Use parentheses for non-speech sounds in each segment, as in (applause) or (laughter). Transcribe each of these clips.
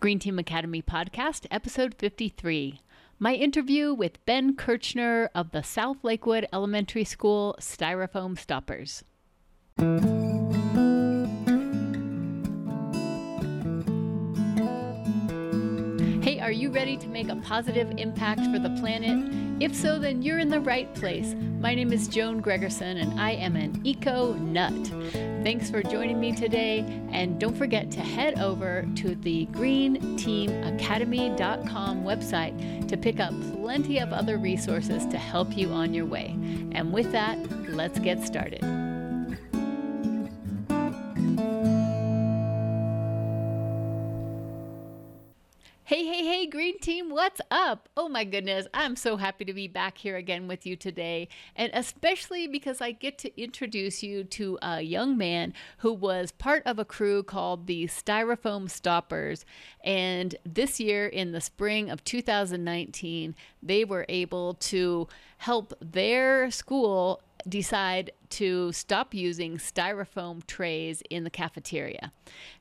Green Team Academy Podcast, Episode 53. My interview with Ben Kirchner of the South Lakewood Elementary School Styrofoam Stoppers. You ready to make a positive impact for the planet? If so, then you're in the right place. My name is Joan Gregerson, and I am an eco nut. Thanks for joining me today, and don't forget to head over to the greenteamacademy.com website to pick up plenty of other resources to help you on your way. And with that, let's get started. Team, what's up? Oh my goodness, I'm so happy to be back here again with you today, and especially because I get to introduce you to a young man who was part of a crew called the Styrofoam Stoppers. And this year, in the spring of 2019, they were able to help their school decide to stop using styrofoam trays in the cafeteria.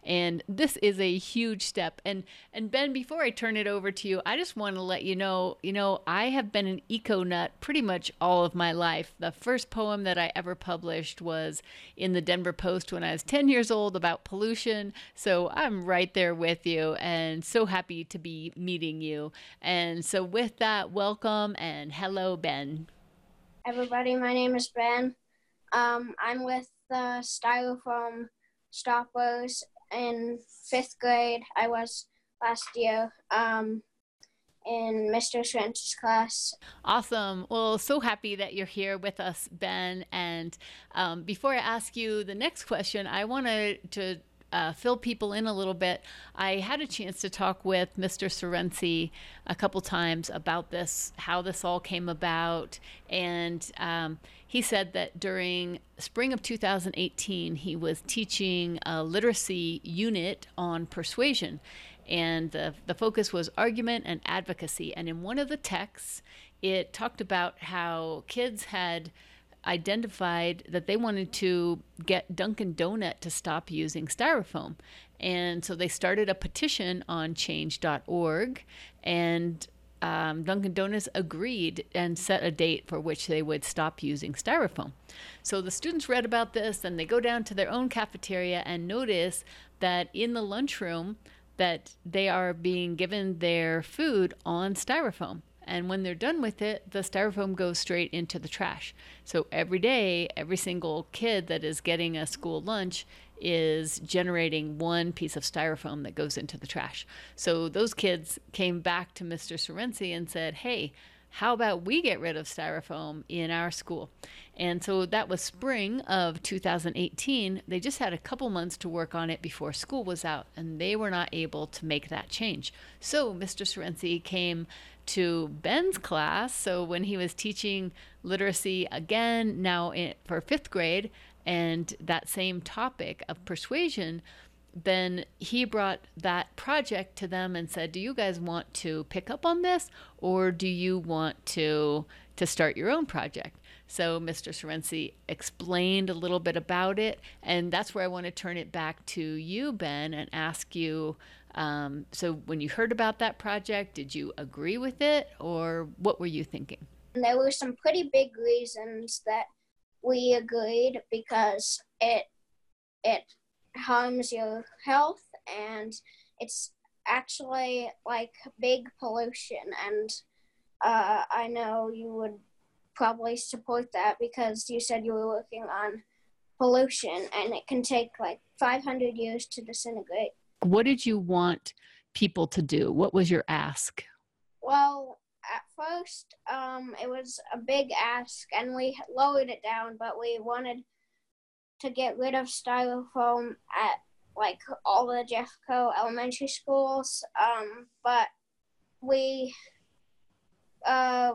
And this is a huge step. And and Ben, before I turn it over to you, I just want to let you know, you know, I have been an eco nut pretty much all of my life. The first poem that I ever published was in the Denver Post when I was 10 years old about pollution. So I'm right there with you and so happy to be meeting you. And so with that, welcome and hello Ben everybody. My name is Ben. Um, I'm with the Styrofoam Stoppers in fifth grade. I was last year um, in Mr. Schrentz's class. Awesome. Well, so happy that you're here with us, Ben. And um, before I ask you the next question, I want to uh, fill people in a little bit, I had a chance to talk with Mr. Sorensi a couple times about this, how this all came about. And um, he said that during spring of 2018, he was teaching a literacy unit on persuasion. And the, the focus was argument and advocacy. And in one of the texts, it talked about how kids had identified that they wanted to get Dunkin' Donut to stop using styrofoam. And so they started a petition on change.org and um, Dunkin' Donuts agreed and set a date for which they would stop using styrofoam. So the students read about this and they go down to their own cafeteria and notice that in the lunchroom that they are being given their food on styrofoam. And when they're done with it, the styrofoam goes straight into the trash. So every day, every single kid that is getting a school lunch is generating one piece of styrofoam that goes into the trash. So those kids came back to Mr. Sorensi and said, hey, how about we get rid of styrofoam in our school? And so that was spring of 2018. They just had a couple months to work on it before school was out, and they were not able to make that change. So Mr. Sorensi came to Ben's class. So when he was teaching literacy again, now in, for fifth grade, and that same topic of persuasion, then he brought that project to them and said, "Do you guys want to pick up on this, or do you want to to start your own project?" So Mr. Sorensi explained a little bit about it, and that's where I want to turn it back to you, Ben, and ask you. Um, so when you heard about that project, did you agree with it, or what were you thinking? There were some pretty big reasons that we agreed because it it harms your health and it's actually like big pollution and uh, i know you would probably support that because you said you were working on pollution and it can take like 500 years to disintegrate what did you want people to do what was your ask well at first um, it was a big ask and we lowered it down but we wanted to get rid of styrofoam at like all the Jeffco elementary schools. Um, but we, uh,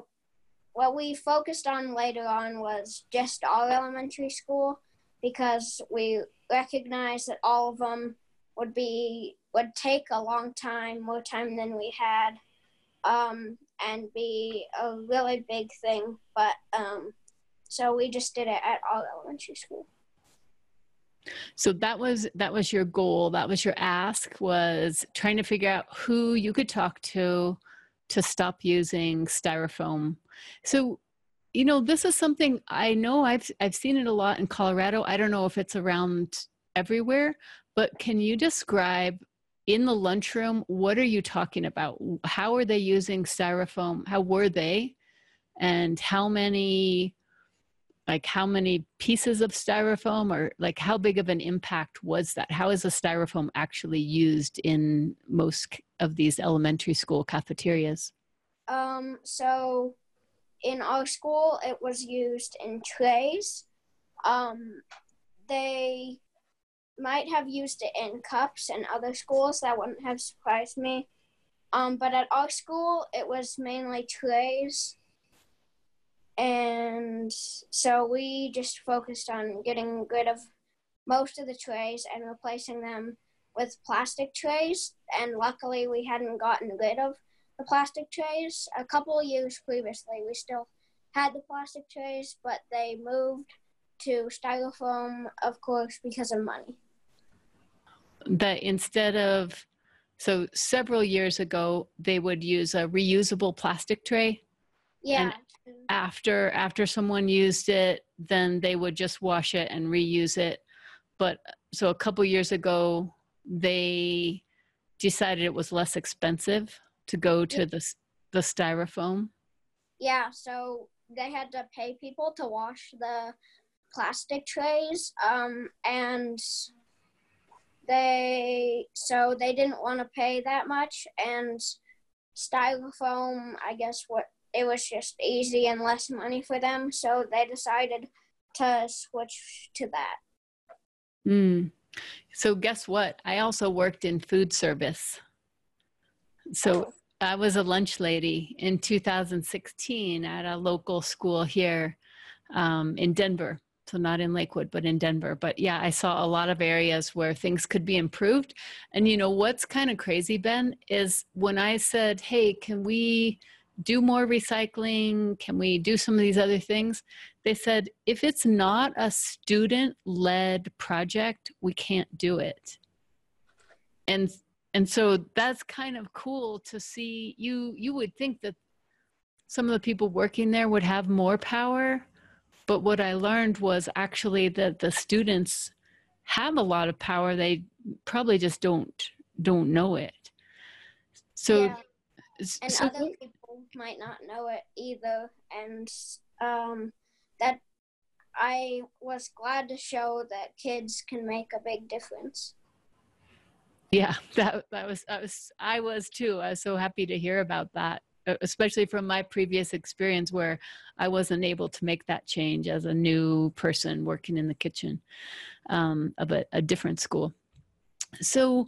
what we focused on later on was just our elementary school because we recognized that all of them would be would take a long time, more time than we had, um, and be a really big thing. But um, so we just did it at all elementary school. So that was that was your goal. That was your ask was trying to figure out who you could talk to to stop using styrofoam. So you know, this is something I know I've I've seen it a lot in Colorado. I don't know if it's around everywhere, but can you describe in the lunchroom what are you talking about? How are they using styrofoam? How were they? And how many like how many pieces of styrofoam or like how big of an impact was that how is a styrofoam actually used in most of these elementary school cafeterias um so in our school it was used in trays um they might have used it in cups in other schools that wouldn't have surprised me um but at our school it was mainly trays and so we just focused on getting rid of most of the trays and replacing them with plastic trays. And luckily, we hadn't gotten rid of the plastic trays. A couple years previously, we still had the plastic trays, but they moved to styrofoam, of course, because of money. That instead of, so several years ago, they would use a reusable plastic tray. Yeah. And after after someone used it, then they would just wash it and reuse it. But so a couple years ago, they decided it was less expensive to go to the the styrofoam. Yeah, so they had to pay people to wash the plastic trays, um, and they so they didn't want to pay that much, and styrofoam, I guess, what it was just easy and less money for them, so they decided to switch to that. Mm. So, guess what? I also worked in food service. So, oh. I was a lunch lady in 2016 at a local school here um, in Denver. So, not in Lakewood, but in Denver. But yeah, I saw a lot of areas where things could be improved. And you know, what's kind of crazy, Ben, is when I said, hey, can we do more recycling? Can we do some of these other things? They said, if it's not a student led project, we can't do it. And and so that's kind of cool to see you you would think that some of the people working there would have more power but what i learned was actually that the students have a lot of power they probably just don't don't know it so yeah. and so other people might not know it either, and um, that I was glad to show that kids can make a big difference. Yeah, (laughs) that that was I was I was too. I was so happy to hear about that, especially from my previous experience where I wasn't able to make that change as a new person working in the kitchen um, of a, a different school. So,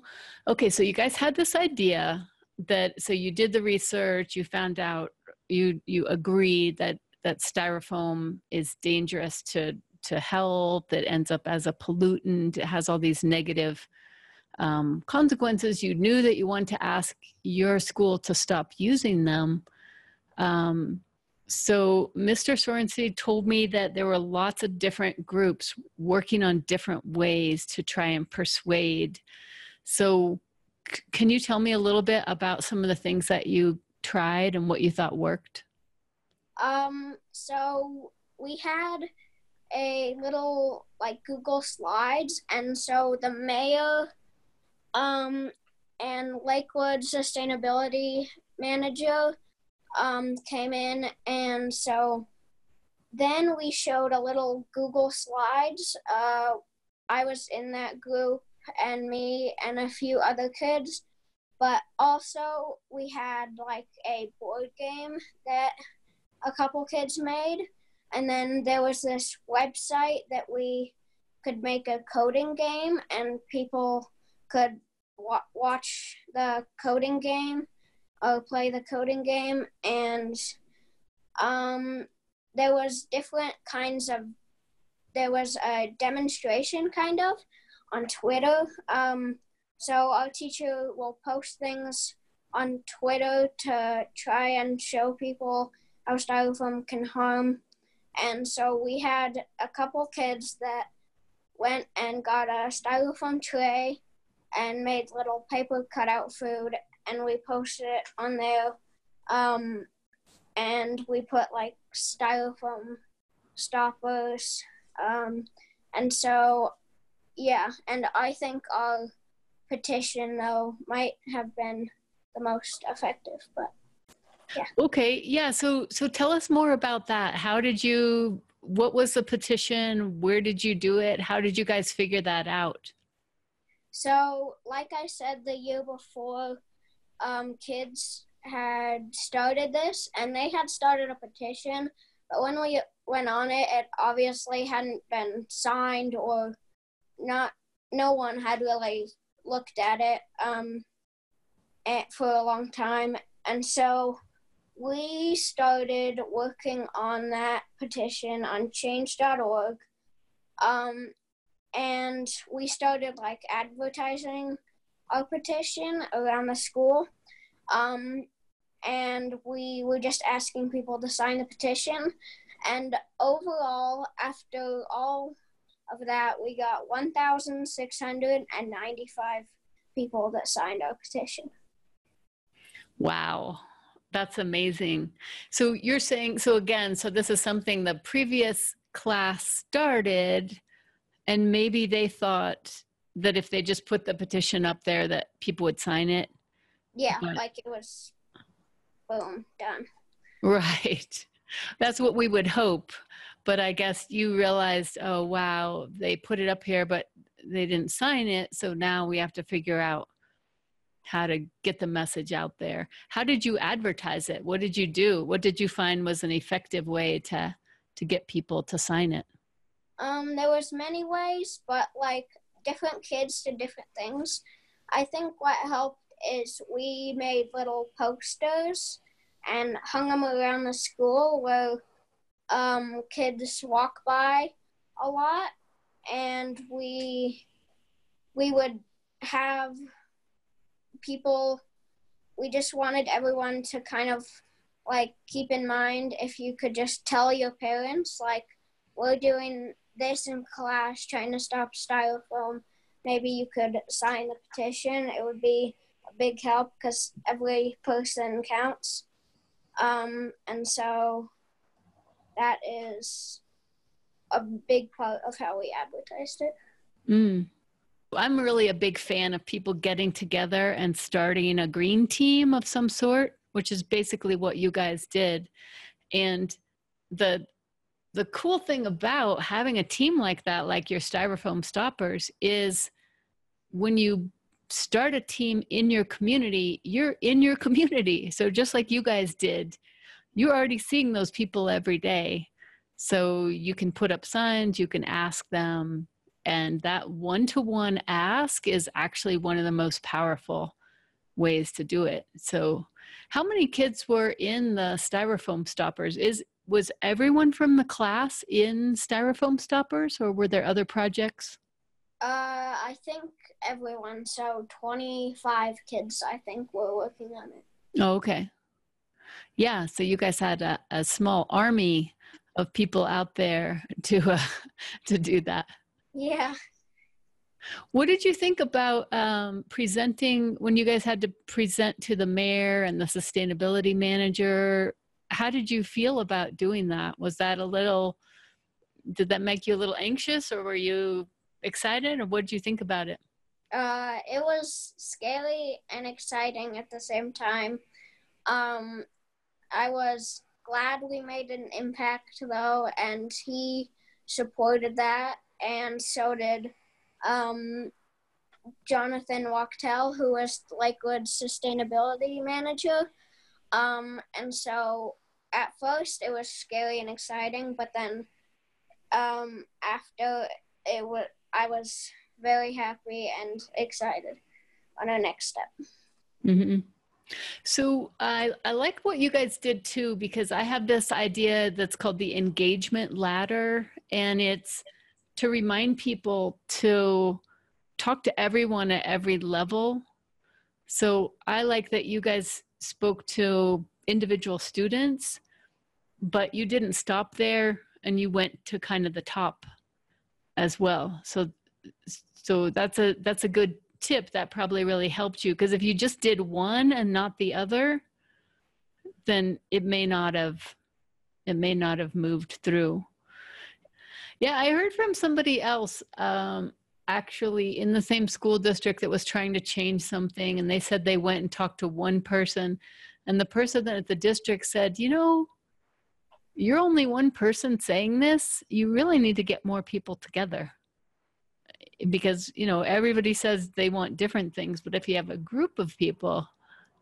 okay, so you guys had this idea that so you did the research you found out you you agreed that that styrofoam is dangerous to to health it ends up as a pollutant it has all these negative um, consequences. You knew that you wanted to ask your school to stop using them. Um, so mr sorensen told me that there were lots of different groups working on different ways to try and persuade. So can you tell me a little bit about some of the things that you tried and what you thought worked? Um, so we had a little like Google Slides, and so the mayor, um, and Lakewood sustainability manager, um, came in, and so then we showed a little Google Slides. Uh, I was in that group and me and a few other kids. But also, we had like a board game that a couple kids made. And then there was this website that we could make a coding game, and people could wa- watch the coding game or play the coding game. And um, there was different kinds of there was a demonstration kind of on Twitter. Um, so our teacher will post things on Twitter to try and show people how styrofoam can harm. And so we had a couple kids that went and got a styrofoam tray and made little paper cutout food and we posted it on there. Um, and we put like styrofoam stoppers. Um, and so, yeah, and I think our petition though might have been the most effective, but yeah. Okay, yeah. So so tell us more about that. How did you? What was the petition? Where did you do it? How did you guys figure that out? So, like I said, the year before, um, kids had started this, and they had started a petition. But when we went on it, it obviously hadn't been signed, or not. No one had really looked at it um, for a long time, and so we started working on that petition on change.org. Um, and we started like advertising our petition around the school. Um, and we were just asking people to sign the petition. And overall, after all of that, we got 1,695 people that signed our petition. Wow. That's amazing. So you're saying, so again, so this is something the previous class started, and maybe they thought that if they just put the petition up there, that people would sign it. Yeah, but, like it was, boom, done. Right. (laughs) That's what we would hope. But I guess you realized, oh, wow, they put it up here, but they didn't sign it. So now we have to figure out how to get the message out there. How did you advertise it? What did you do? What did you find was an effective way to to get people to sign it? Um, there was many ways, but like different kids did different things. I think what helped is we made little posters and hung them around the school where um, kids walk by a lot, and we we would have people, we just wanted everyone to kind of like keep in mind if you could just tell your parents, like, we're doing this in class, trying to stop styrofoam. Maybe you could sign the petition. It would be a big help because every person counts. Um, and so that is a big part of how we advertised it. Mm. I'm really a big fan of people getting together and starting a green team of some sort, which is basically what you guys did. And the the cool thing about having a team like that, like your styrofoam stoppers, is when you start a team in your community, you're in your (laughs) community. So just like you guys did, you're already seeing those people every day. So you can put up signs, you can ask them, and that one to one ask is actually one of the most powerful ways to do it. So, how many kids were in the styrofoam stoppers? Is was everyone from the class in styrofoam stoppers or were there other projects? Uh, I think everyone. So 25 kids, I think, were working on it. Oh, okay. Yeah, so you guys had a, a small army of people out there (laughs) to uh, (laughs) to do that. Yeah. What did you think about um, presenting when you guys had to present to the mayor and the sustainability manager? How did you feel about doing that? Was that a little, did that make you a little anxious or were you excited or what did you think about it? Uh, it was scary and exciting at the same time. Um, I was glad we made an impact though, and he supported that and so did um, Jonathan Wachtel, who was Lakewood's sustainability manager. Um, and so at first it was scary and exciting, but then um, after it was, I was very happy and excited on our next step. Mm-hmm. So I I like what you guys did too because I have this idea that's called the engagement ladder, and it's to remind people to talk to everyone at every level. So I like that you guys spoke to individual students, but you didn't stop there and you went to kind of the top as well. So so that's a that's a good tip that probably really helped you because if you just did one and not the other, then it may not have it may not have moved through. Yeah, I heard from somebody else um, actually in the same school district that was trying to change something, and they said they went and talked to one person, and the person at the district said, you know, you're only one person saying this. You really need to get more people together. Because you know everybody says they want different things but if you have a group of people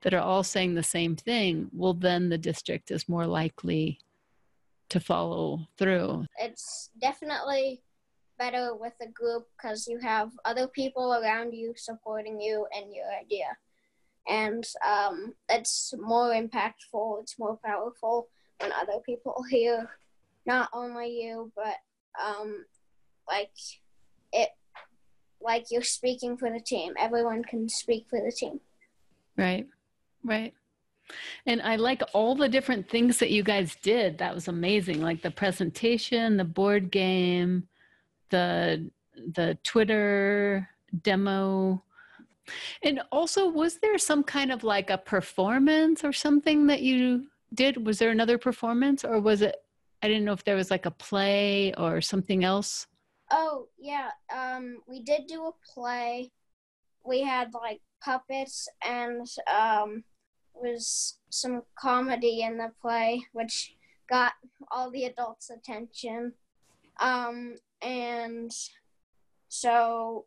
that are all saying the same thing well then the district is more likely to follow through. It's definitely better with a group because you have other people around you supporting you and your idea and um, it's more impactful it's more powerful when other people (laughs) hear not only you but um, like it like you're speaking for the team. Everyone can speak for the team. Right, right. And I like all the different things that you guys did. That was amazing. Like the presentation, the board game, the the Twitter demo. And also, was there some kind of like a performance or something that you did? Was there another performance or was it I didn't know if there was like a play or something else? Oh yeah, um, we did do a play. We had like puppets and um, was some comedy in the play, which got all the adults' attention. Um, and so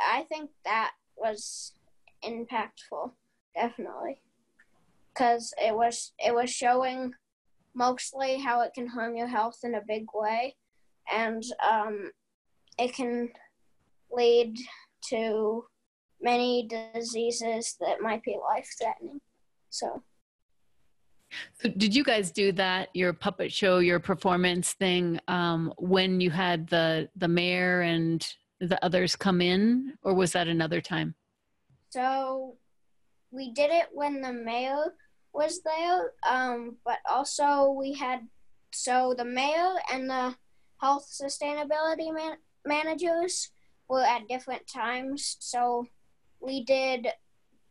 I think that was impactful, definitely, because it was it was showing mostly how it can harm your health in a big way, and um, it can lead to many diseases that might be life threatening. So. So did you guys do that your puppet show your performance thing um, when you had the the mayor and the others come in or was that another time so we did it when the mayor was there um, but also we had so the mayor and the health sustainability man- managers were at different times, so we did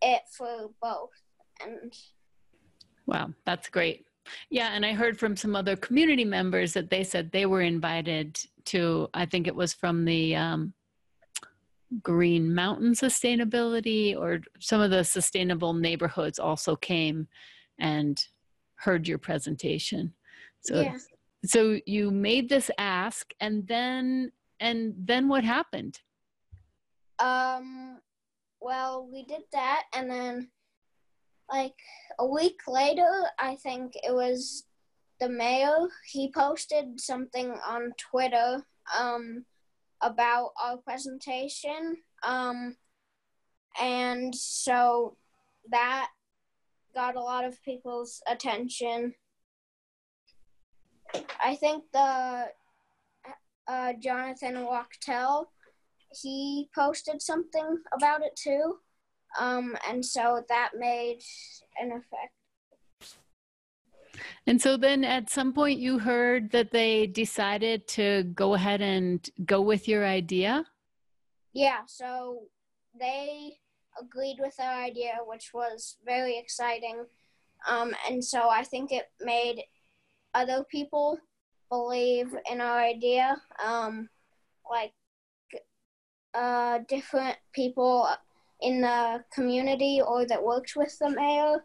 it for both. And wow, that's great. Yeah, and I heard from some other community members that they said they were invited to. I think it was from the um, Green Mountain Sustainability, or some of the sustainable neighborhoods also came and heard your presentation. So, yeah. so you made this ask, and then and then what happened? Um, well, we did that, and then like a week later, I think it was the mayor. He posted something on Twitter um, about our presentation, um, and so that got a lot of people's attention. I think the uh, Jonathan Wachtel, he posted something about it too. Um, and so that made an effect. And so then at some point you heard that they decided to go ahead and go with your idea? Yeah, so they agreed with our idea, which was very exciting. Um, and so I think it made other people believe in our idea. Um, like uh, different people in the community or that worked with the mayor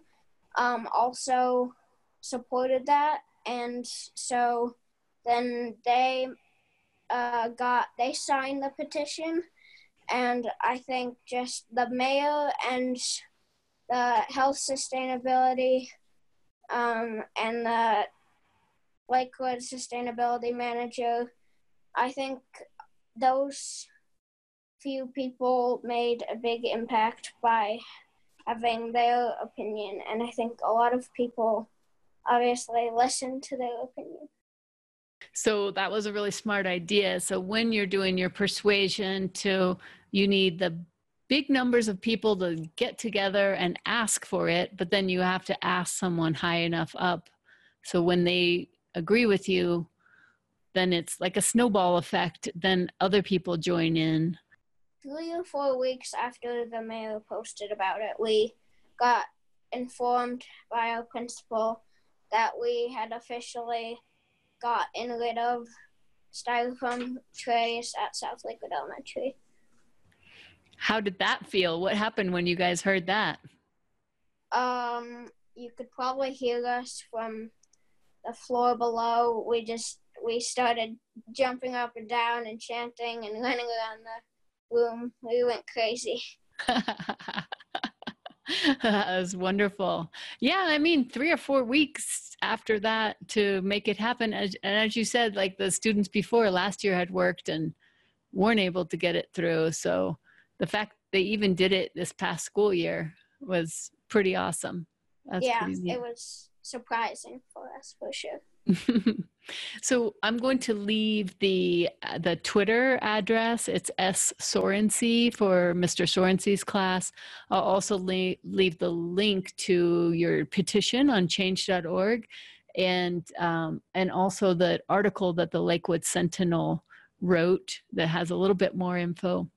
um, also supported that, and so then they uh, got they signed the petition, and I think just the mayor and the health sustainability um, and the Lakewood Sustainability Manager. I think those few people made a big impact by having their opinion, and I think a lot of people obviously listen to their opinion. So that was a really smart idea. So when you're doing your persuasion to you need the big numbers of people to get together and ask for it, but then you have to ask someone high enough up. So when they agree with you, then it's like a snowball effect. Then other people join in. Three or four weeks after the mayor posted about it, we got informed by our principal that we had officially gotten rid of styrofoam trays at South Lakewood Elementary. How did that feel? What happened when you guys heard that? Um, you could probably hear us from the floor below. We just we started jumping up and down and chanting and (laughs) running around the We went crazy. (laughs) that was wonderful. Yeah, I mean, three or four weeks after that to make it happen. As, and as you said, like the students before last year had worked and weren't able to get it through. So the fact they even did it this past school year was pretty awesome. That's yeah, it was surprising for us for sure. (laughs) so I'm going to leave the uh, the Twitter address. It's S Sorency for Mr. Sorency's class. I'll also le- leave the link to your petition on Change.org, and um, and also the article that the Lakewood Sentinel wrote that has a little bit more info.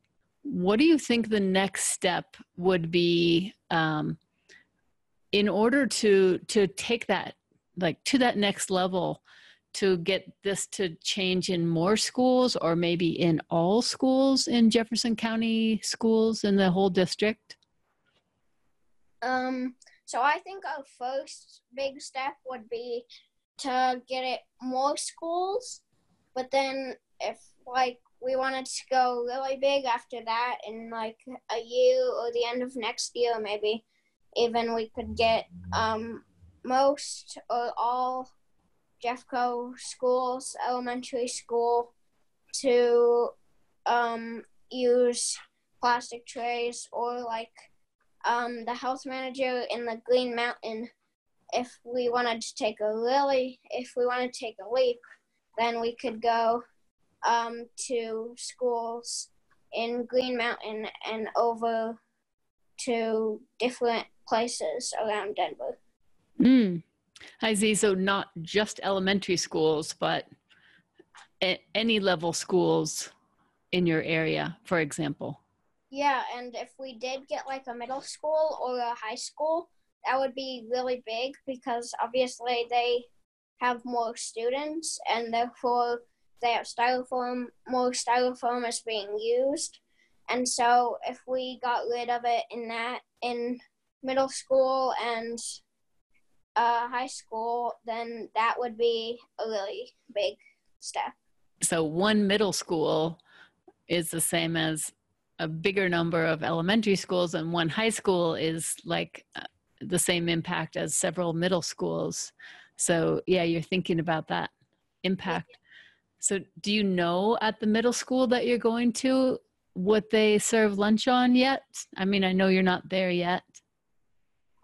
What do you think the next step would be um, in order to to take that like to that next level to get this to change in more schools or maybe in all schools in Jefferson County schools in the whole district? Um, so I think our first big step would be to get it more schools, but then if like we wanted to go really big after that in like a year or the end of next year maybe even we could get um most or all Jeffco schools, elementary school, to um, use plastic trays or like um, the health manager in the Green Mountain. If we wanted to take a lily, if we wanted to take a leap, then we could go um, to schools in Green Mountain and over to different places around Denver. Mm. I see. So not just elementary schools, but any level schools in your area, for example. Yeah, and if we did get like a middle school or a high school, that would be really big because obviously they have more students and therefore they have styrofoam, more styrofoam is being used. And so if we got rid of it in that in middle school and uh, high school, then that would be a really big step. So one middle school is the same as a bigger number of elementary schools, and one high school is like uh, the same impact as several middle schools. So yeah, you're thinking about that impact. So do you know at the middle school that you're going to what they serve lunch on yet? I mean, I know you're not there yet.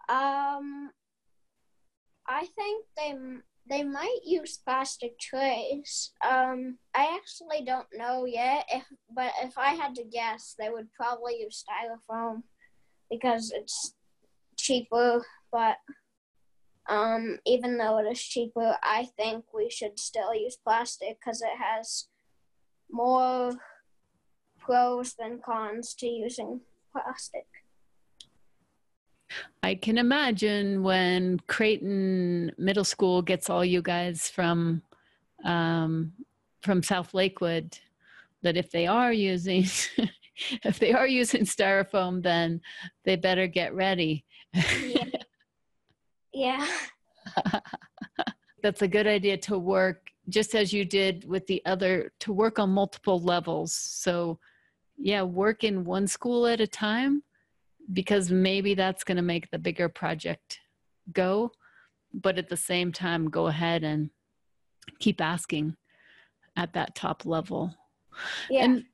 Um, I think they they might use plastic trays. Um, I actually don't know yet. If but if I had to guess, they would probably use styrofoam because it's cheaper. But um, even though it is cheaper, I think we should still use plastic because it has more pros than cons to using plastic. I can imagine when Creighton Middle School gets all you guys from um, from South Lakewood that if they are using (laughs) if they are using styrofoam, then they better get ready. yeah. yeah. (laughs) That's a good idea to work just as you did with the other to work on multiple levels. So yeah, work in one school at a time because maybe that's going to make the bigger project go but at the same time go ahead and keep asking at that top level yeah. and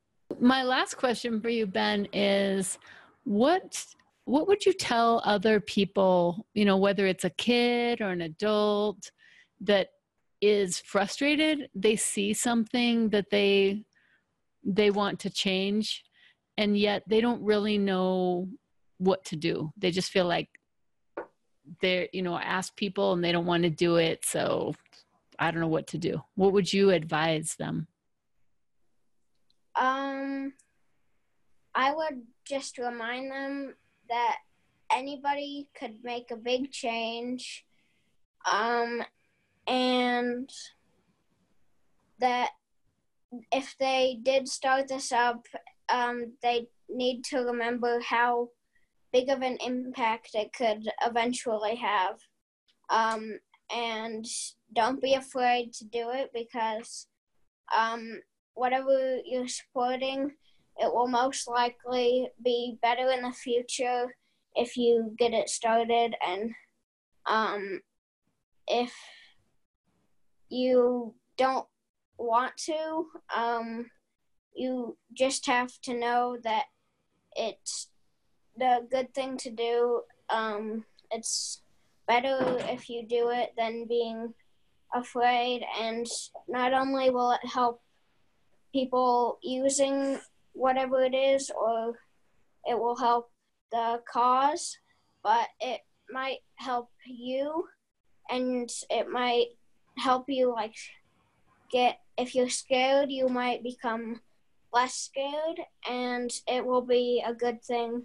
my last question for you ben is what what would you tell other people you know whether it's a kid or an adult that is frustrated they see something that they they want to change and yet they don't really know what to do. They just feel like they're, you know, ask people and they don't want to do it. So I don't know what to do? What would you advise them? Um, I would just remind them that anybody could make a big change. Um, and that if they did start this up, um, they need to remember how big of an impact it could eventually have. Um, and don't be afraid to do it because um, whatever you're supporting, it will most likely be better in the future if you get it started and um, if you don't want to, um, you just have to know that it's the good thing to do. Um, it's better if you do it than being afraid, and not only will it help people using whatever it is, or it will help the cause, but it might help you, and it might help you like get if you're scared, you might become less scared, and it will be a good thing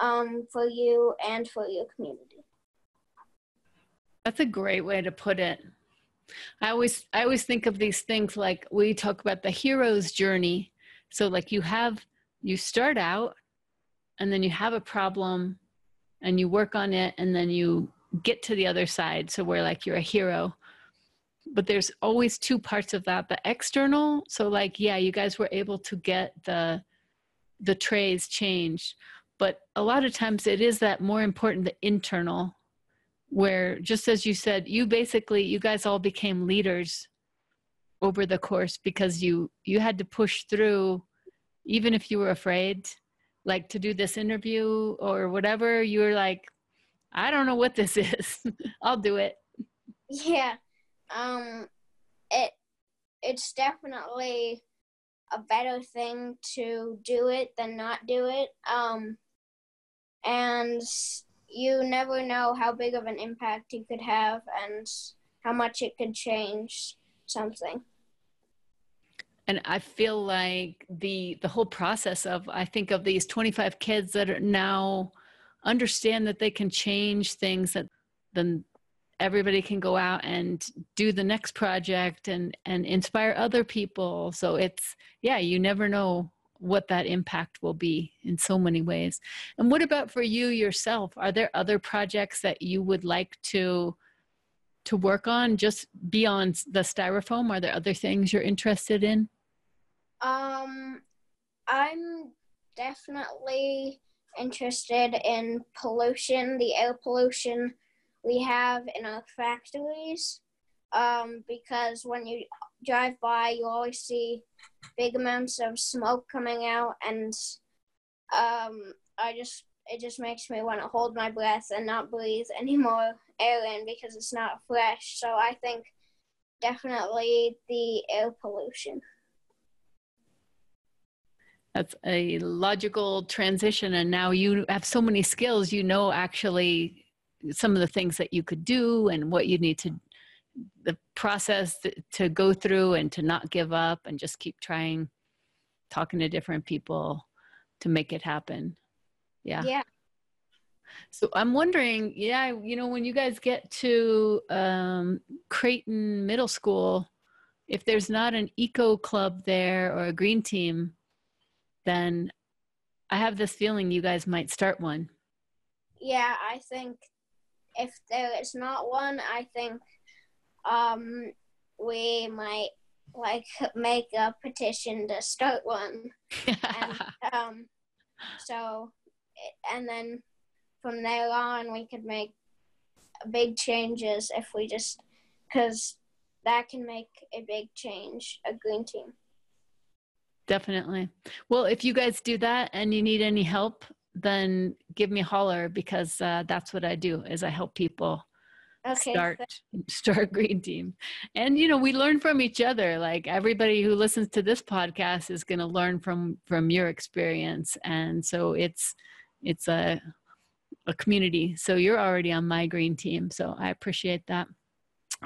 um, for you and for your community. That's a great way to put it. I always I always think of these things like we talk about the hero's journey. So like you have you start out and then you have a problem and you work on it and then you get to the other side. So we're like you're a hero but there's always two parts of that the external so like yeah you guys were able to get the the trays changed but a lot of times it is that more important the internal where just as you said you basically you guys all became leaders over the course because you you had to push through even if you were afraid like to do this interview or whatever you were like i don't know what this (laughs) is i'll do it yeah um, it it's definitely a better thing to do it than not do it. Um, and you never know how big of an impact you could have and how much it could change something. And i feel like the the whole process of i think of these 25 kids that are now understand that they can change things that then everybody can go out and do the next project and and inspire other people. So it's yeah you never know what that impact will be in so many ways. And what about for you yourself? Are there other projects that you would like to to work on just beyond the styrofoam? Are there other things you're interested in? Um i'm definitely interested in pollution the air pollution we have in our factories. Um, because when you drive by, you always see big amounts of smoke coming out, and um, I just it just makes me want to hold my breath and not breathe any more air in because it's not fresh. So I think definitely the air pollution. That's a logical transition, and now you have so many skills. You know, actually some of the things that you could do and what you need to the process to go through and to not give up and just keep trying talking to different people to make it happen. Yeah. Yeah. So i'm wondering yeah you know when you guys get to um, creighton middle school if there's not an eco club there or a green team then i have this feeling you guys might start one. Yeah i think if there is not one, I think um, we might like make a petition to start one. and, (laughs) um, so, and then from there on, we could make big changes if we just, because that can make a big change, a green team. Definitely. Well, if you guys do that and you need any help, then give me a holler because uh, that's what I do is I help people okay. start (laughs) start (laughs) green team and you know we learn from each other like everybody who listens to this podcast is going to learn from from your experience and so it's it's a a community so you're already on my green team so i appreciate that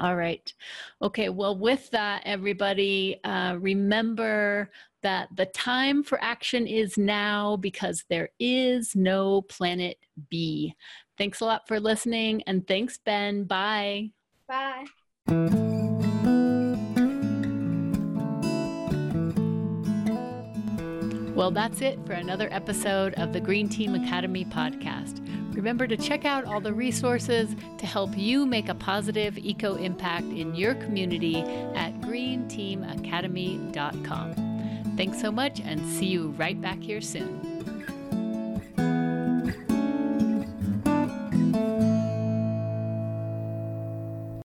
All right. Okay. Well, with that, everybody, uh, remember that the time for action is now because there is no planet B. Thanks a lot for listening. And thanks, Ben. Bye. Bye. Well, that's it for another episode of the Green Team Academy podcast. Remember to check out all the resources to help you make a positive eco impact in your community at greenteamacademy.com. Thanks so much and see you right back here soon.